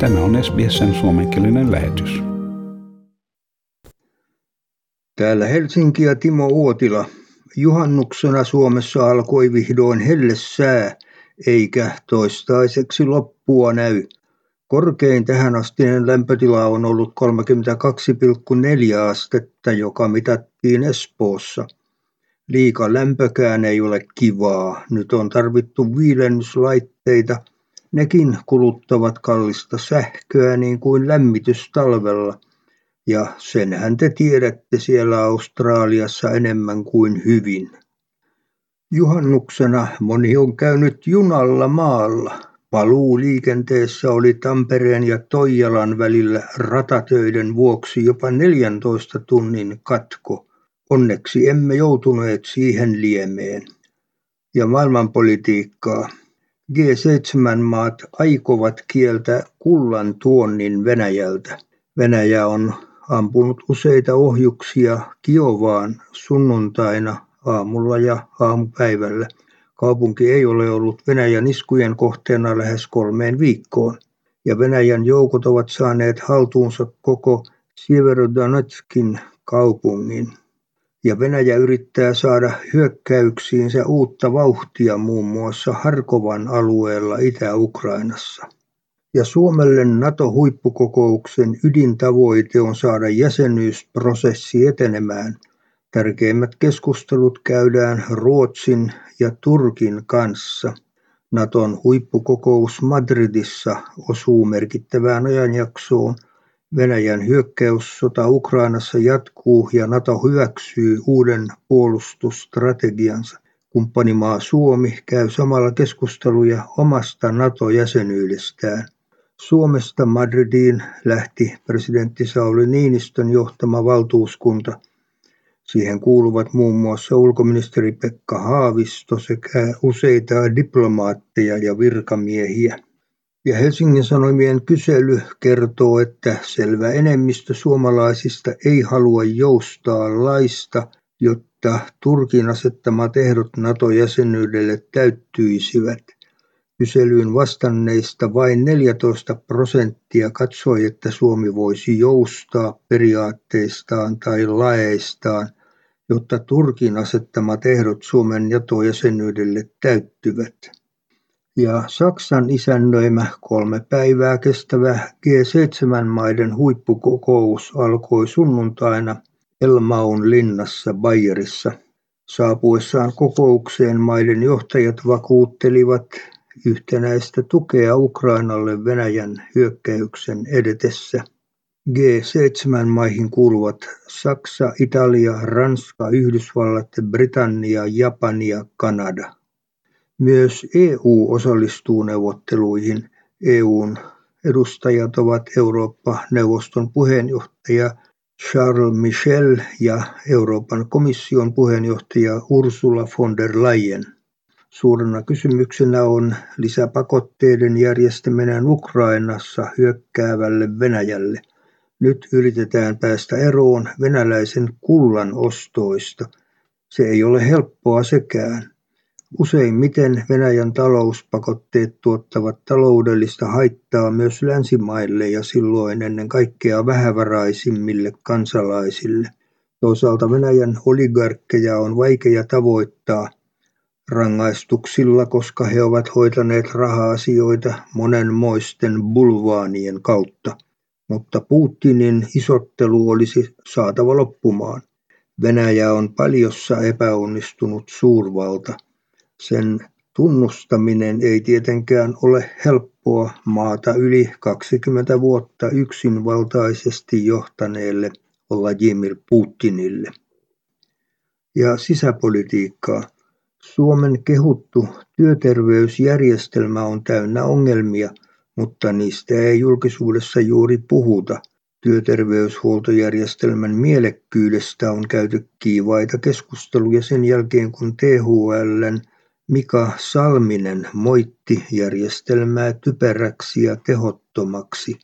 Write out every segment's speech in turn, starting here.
Tämä on SBSn suomenkielinen lähetys. Täällä Helsinki ja Timo Uotila. Juhannuksena Suomessa alkoi vihdoin hellessää, eikä toistaiseksi loppua näy. Korkein tähänastinen lämpötila on ollut 32,4 astetta, joka mitattiin Espoossa. Liika lämpökään ei ole kivaa. Nyt on tarvittu viilennyslaitteita. Nekin kuluttavat kallista sähköä niin kuin lämmitys talvella. Ja senhän te tiedätte siellä Australiassa enemmän kuin hyvin. Juhannuksena moni on käynyt junalla maalla. Paluu liikenteessä oli Tampereen ja Toijalan välillä ratatöiden vuoksi jopa 14 tunnin katko. Onneksi emme joutuneet siihen liemeen. Ja maailmanpolitiikkaa. G7-maat aikovat kieltää kullan tuonnin Venäjältä. Venäjä on ampunut useita ohjuksia Kiovaan sunnuntaina aamulla ja aamupäivällä. Kaupunki ei ole ollut Venäjän iskujen kohteena lähes kolmeen viikkoon, ja Venäjän joukot ovat saaneet haltuunsa koko Sieverodonetskin kaupungin. Ja Venäjä yrittää saada hyökkäyksiinsä uutta vauhtia muun muassa Harkovan alueella Itä-Ukrainassa. Ja Suomelle NATO-huippukokouksen ydintavoite on saada jäsenyysprosessi etenemään. Tärkeimmät keskustelut käydään Ruotsin ja Turkin kanssa. Naton huippukokous Madridissa osuu merkittävään ajanjaksoon. Venäjän hyökkäyssota Ukrainassa jatkuu ja Nato hyväksyy uuden puolustusstrategiansa. Kumppanimaa Suomi käy samalla keskusteluja omasta NATO-jäsenyydestään. Suomesta Madridiin lähti presidentti Sauli Niinistön johtama valtuuskunta. Siihen kuuluvat muun muassa ulkoministeri Pekka Haavisto sekä useita diplomaatteja ja virkamiehiä. Ja Helsingin Sanomien kysely kertoo, että selvä enemmistö suomalaisista ei halua joustaa laista, jotta Turkin asettamat ehdot NATO-jäsenyydelle täyttyisivät. Kyselyyn vastanneista vain 14 prosenttia katsoi, että Suomi voisi joustaa periaatteistaan tai laeistaan, jotta Turkin asettamat ehdot Suomen NATO-jäsenyydelle täyttyvät. Ja Saksan isännöimä kolme päivää kestävä G7-maiden huippukokous alkoi sunnuntaina Elmaun linnassa Bayerissa. Saapuessaan kokoukseen maiden johtajat vakuuttelivat yhtenäistä tukea Ukrainalle Venäjän hyökkäyksen edetessä. G7-maihin kuuluvat Saksa, Italia, Ranska, Yhdysvallat, Britannia, Japani ja Kanada. Myös EU osallistuu neuvotteluihin. EUn edustajat ovat Eurooppa-neuvoston puheenjohtaja Charles Michel ja Euroopan komission puheenjohtaja Ursula von der Leyen. Suurena kysymyksenä on lisäpakotteiden järjestäminen Ukrainassa hyökkäävälle Venäjälle. Nyt yritetään päästä eroon venäläisen kullan ostoista. Se ei ole helppoa sekään. Useimmiten Venäjän talouspakotteet tuottavat taloudellista haittaa myös länsimaille ja silloin ennen kaikkea vähävaraisimmille kansalaisille. Toisaalta Venäjän oligarkkeja on vaikea tavoittaa rangaistuksilla, koska he ovat hoitaneet raha-asioita monenmoisten bulvaanien kautta. Mutta Putinin isottelu olisi saatava loppumaan. Venäjä on paljossa epäonnistunut suurvalta – sen tunnustaminen ei tietenkään ole helppoa maata yli 20 vuotta yksinvaltaisesti johtaneelle Vladimir Putinille. Ja sisäpolitiikkaa. Suomen kehuttu työterveysjärjestelmä on täynnä ongelmia, mutta niistä ei julkisuudessa juuri puhuta. Työterveyshuoltojärjestelmän mielekkyydestä on käyty kiivaita keskusteluja sen jälkeen, kun THLn Mika Salminen moitti järjestelmää typeräksi ja tehottomaksi,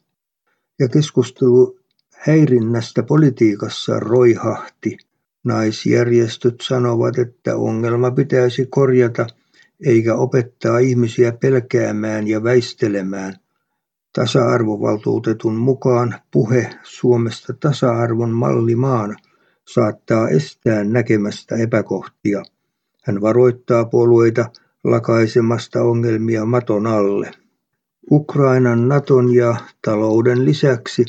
ja keskustelu häirinnästä politiikassa roihahti. Naisjärjestöt sanovat, että ongelma pitäisi korjata eikä opettaa ihmisiä pelkäämään ja väistelemään. Tasa-arvovaltuutetun mukaan puhe Suomesta tasa-arvon mallimaana saattaa estää näkemästä epäkohtia. Hän varoittaa puolueita lakaisemasta ongelmia maton alle. Ukrainan, Naton ja talouden lisäksi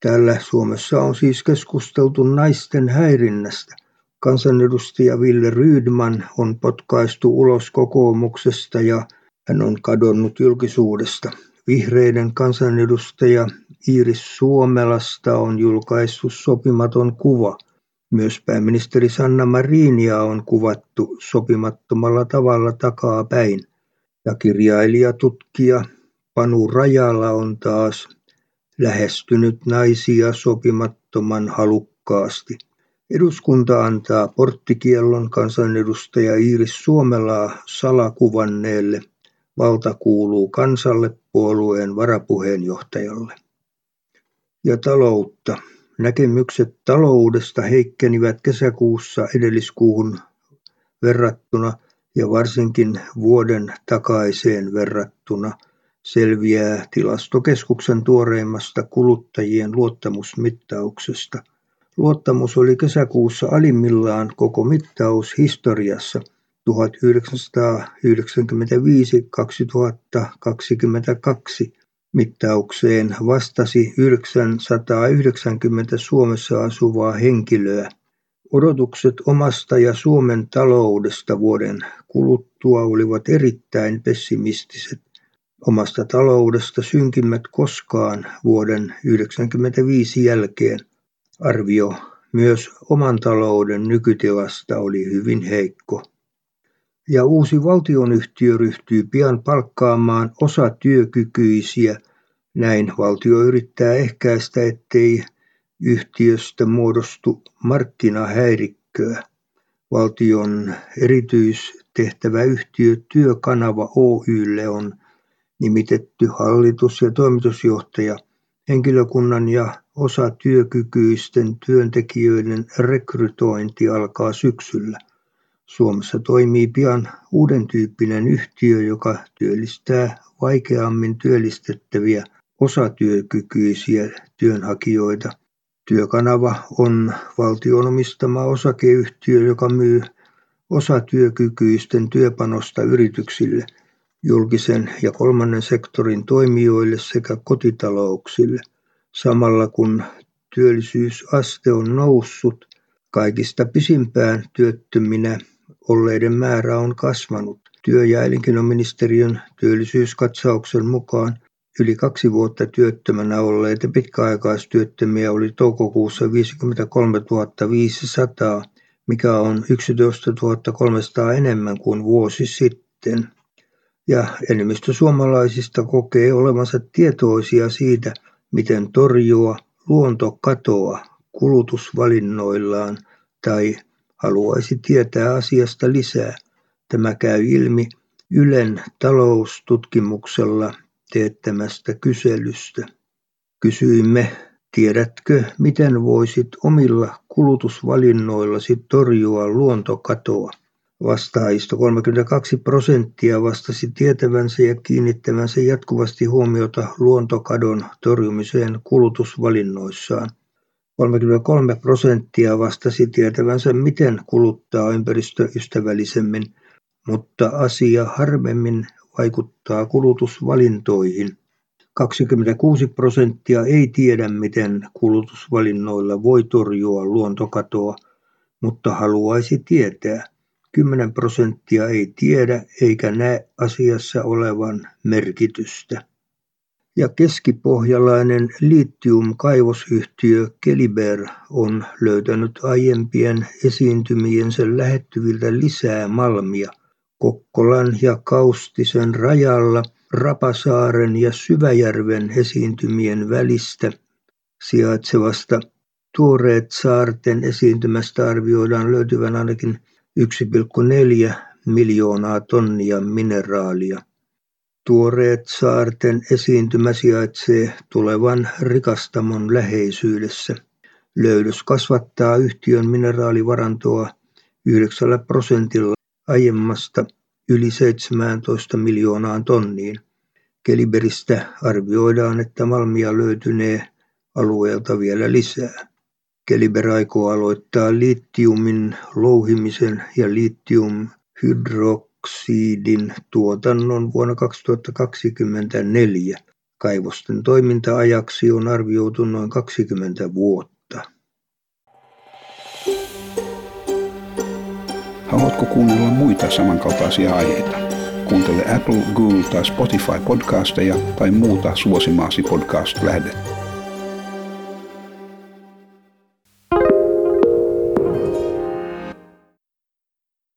täällä Suomessa on siis keskusteltu naisten häirinnästä. Kansanedustaja Ville Rydman on potkaistu ulos kokoomuksesta ja hän on kadonnut julkisuudesta. Vihreiden kansanedustaja Iiris Suomelasta on julkaistu sopimaton kuva. Myös pääministeri Sanna Marinia on kuvattu sopimattomalla tavalla takaa päin. Ja kirjailija, tutkija Panu Rajala on taas lähestynyt naisia sopimattoman halukkaasti. Eduskunta antaa porttikiellon kansanedustaja Iiris Suomelaa salakuvanneelle. Valta kuuluu kansalle puolueen varapuheenjohtajalle. Ja taloutta. Näkemykset taloudesta heikkenivät kesäkuussa edelliskuuhun verrattuna ja varsinkin vuoden takaiseen verrattuna selviää tilastokeskuksen tuoreimmasta kuluttajien luottamusmittauksesta. Luottamus oli kesäkuussa alimmillaan koko mittaushistoriassa 1995-2022 mittaukseen vastasi 990 Suomessa asuvaa henkilöä. Odotukset omasta ja Suomen taloudesta vuoden kuluttua olivat erittäin pessimistiset. Omasta taloudesta synkimmät koskaan vuoden 1995 jälkeen. Arvio myös oman talouden nykytilasta oli hyvin heikko. Ja uusi valtionyhtiö ryhtyy pian palkkaamaan osatyökykyisiä. Näin valtio yrittää ehkäistä, ettei yhtiöstä muodostu markkinahäirikköä. Valtion erityistehtäväyhtiö Työkanava Oylle on nimitetty hallitus- ja toimitusjohtaja. Henkilökunnan ja osatyökykyisten työntekijöiden rekrytointi alkaa syksyllä. Suomessa toimii pian uuden tyyppinen yhtiö, joka työllistää vaikeammin työllistettäviä osatyökykyisiä työnhakijoita. Työkanava on valtion omistama osakeyhtiö, joka myy osatyökykyisten työpanosta yrityksille, julkisen ja kolmannen sektorin toimijoille sekä kotitalouksille. Samalla kun työllisyysaste on noussut, kaikista pisimpään työttöminä olleiden määrä on kasvanut. Työ- ja elinkeinoministeriön työllisyyskatsauksen mukaan yli kaksi vuotta työttömänä olleita pitkäaikaistyöttömiä oli toukokuussa 53 500, mikä on 11 300 enemmän kuin vuosi sitten. Ja enemmistö suomalaisista kokee olevansa tietoisia siitä, miten torjua luontokatoa kulutusvalinnoillaan tai haluaisi tietää asiasta lisää. Tämä käy ilmi Ylen taloustutkimuksella teettämästä kyselystä. Kysyimme, tiedätkö, miten voisit omilla kulutusvalinnoillasi torjua luontokatoa? Vastaajista 32 prosenttia vastasi tietävänsä ja kiinnittävänsä jatkuvasti huomiota luontokadon torjumiseen kulutusvalinnoissaan. 33 prosenttia vastasi tietävänsä miten kuluttaa ympäristöystävällisemmin, mutta asia harvemmin vaikuttaa kulutusvalintoihin. 26 prosenttia ei tiedä, miten kulutusvalinnoilla voi torjua luontokatoa, mutta haluaisi tietää. 10 prosenttia ei tiedä eikä näe asiassa olevan merkitystä ja keskipohjalainen litium-kaivosyhtiö Keliber on löytänyt aiempien esiintymiensä lähettyviltä lisää malmia Kokkolan ja Kaustisen rajalla Rapasaaren ja Syväjärven esiintymien välistä sijaitsevasta Tuoreet saarten esiintymästä arvioidaan löytyvän ainakin 1,4 miljoonaa tonnia mineraalia. Tuoreet saarten esiintymä sijaitsee tulevan rikastamon läheisyydessä. Löydös kasvattaa yhtiön mineraalivarantoa yhdeksällä prosentilla aiemmasta yli 17 miljoonaan tonniin. Keliberistä arvioidaan, että malmia löytynee alueelta vielä lisää. Keliber aikoo aloittaa litiumin louhimisen ja litiumhydroksidin tuotannon vuonna 2024. Kaivosten toiminta-ajaksi on arvioitu noin 20 vuotta. Haluatko kuunnella muita samankaltaisia aiheita? Kuuntele Apple, Google tai Spotify podcasteja tai muuta suosimaasi podcast-lähdettä.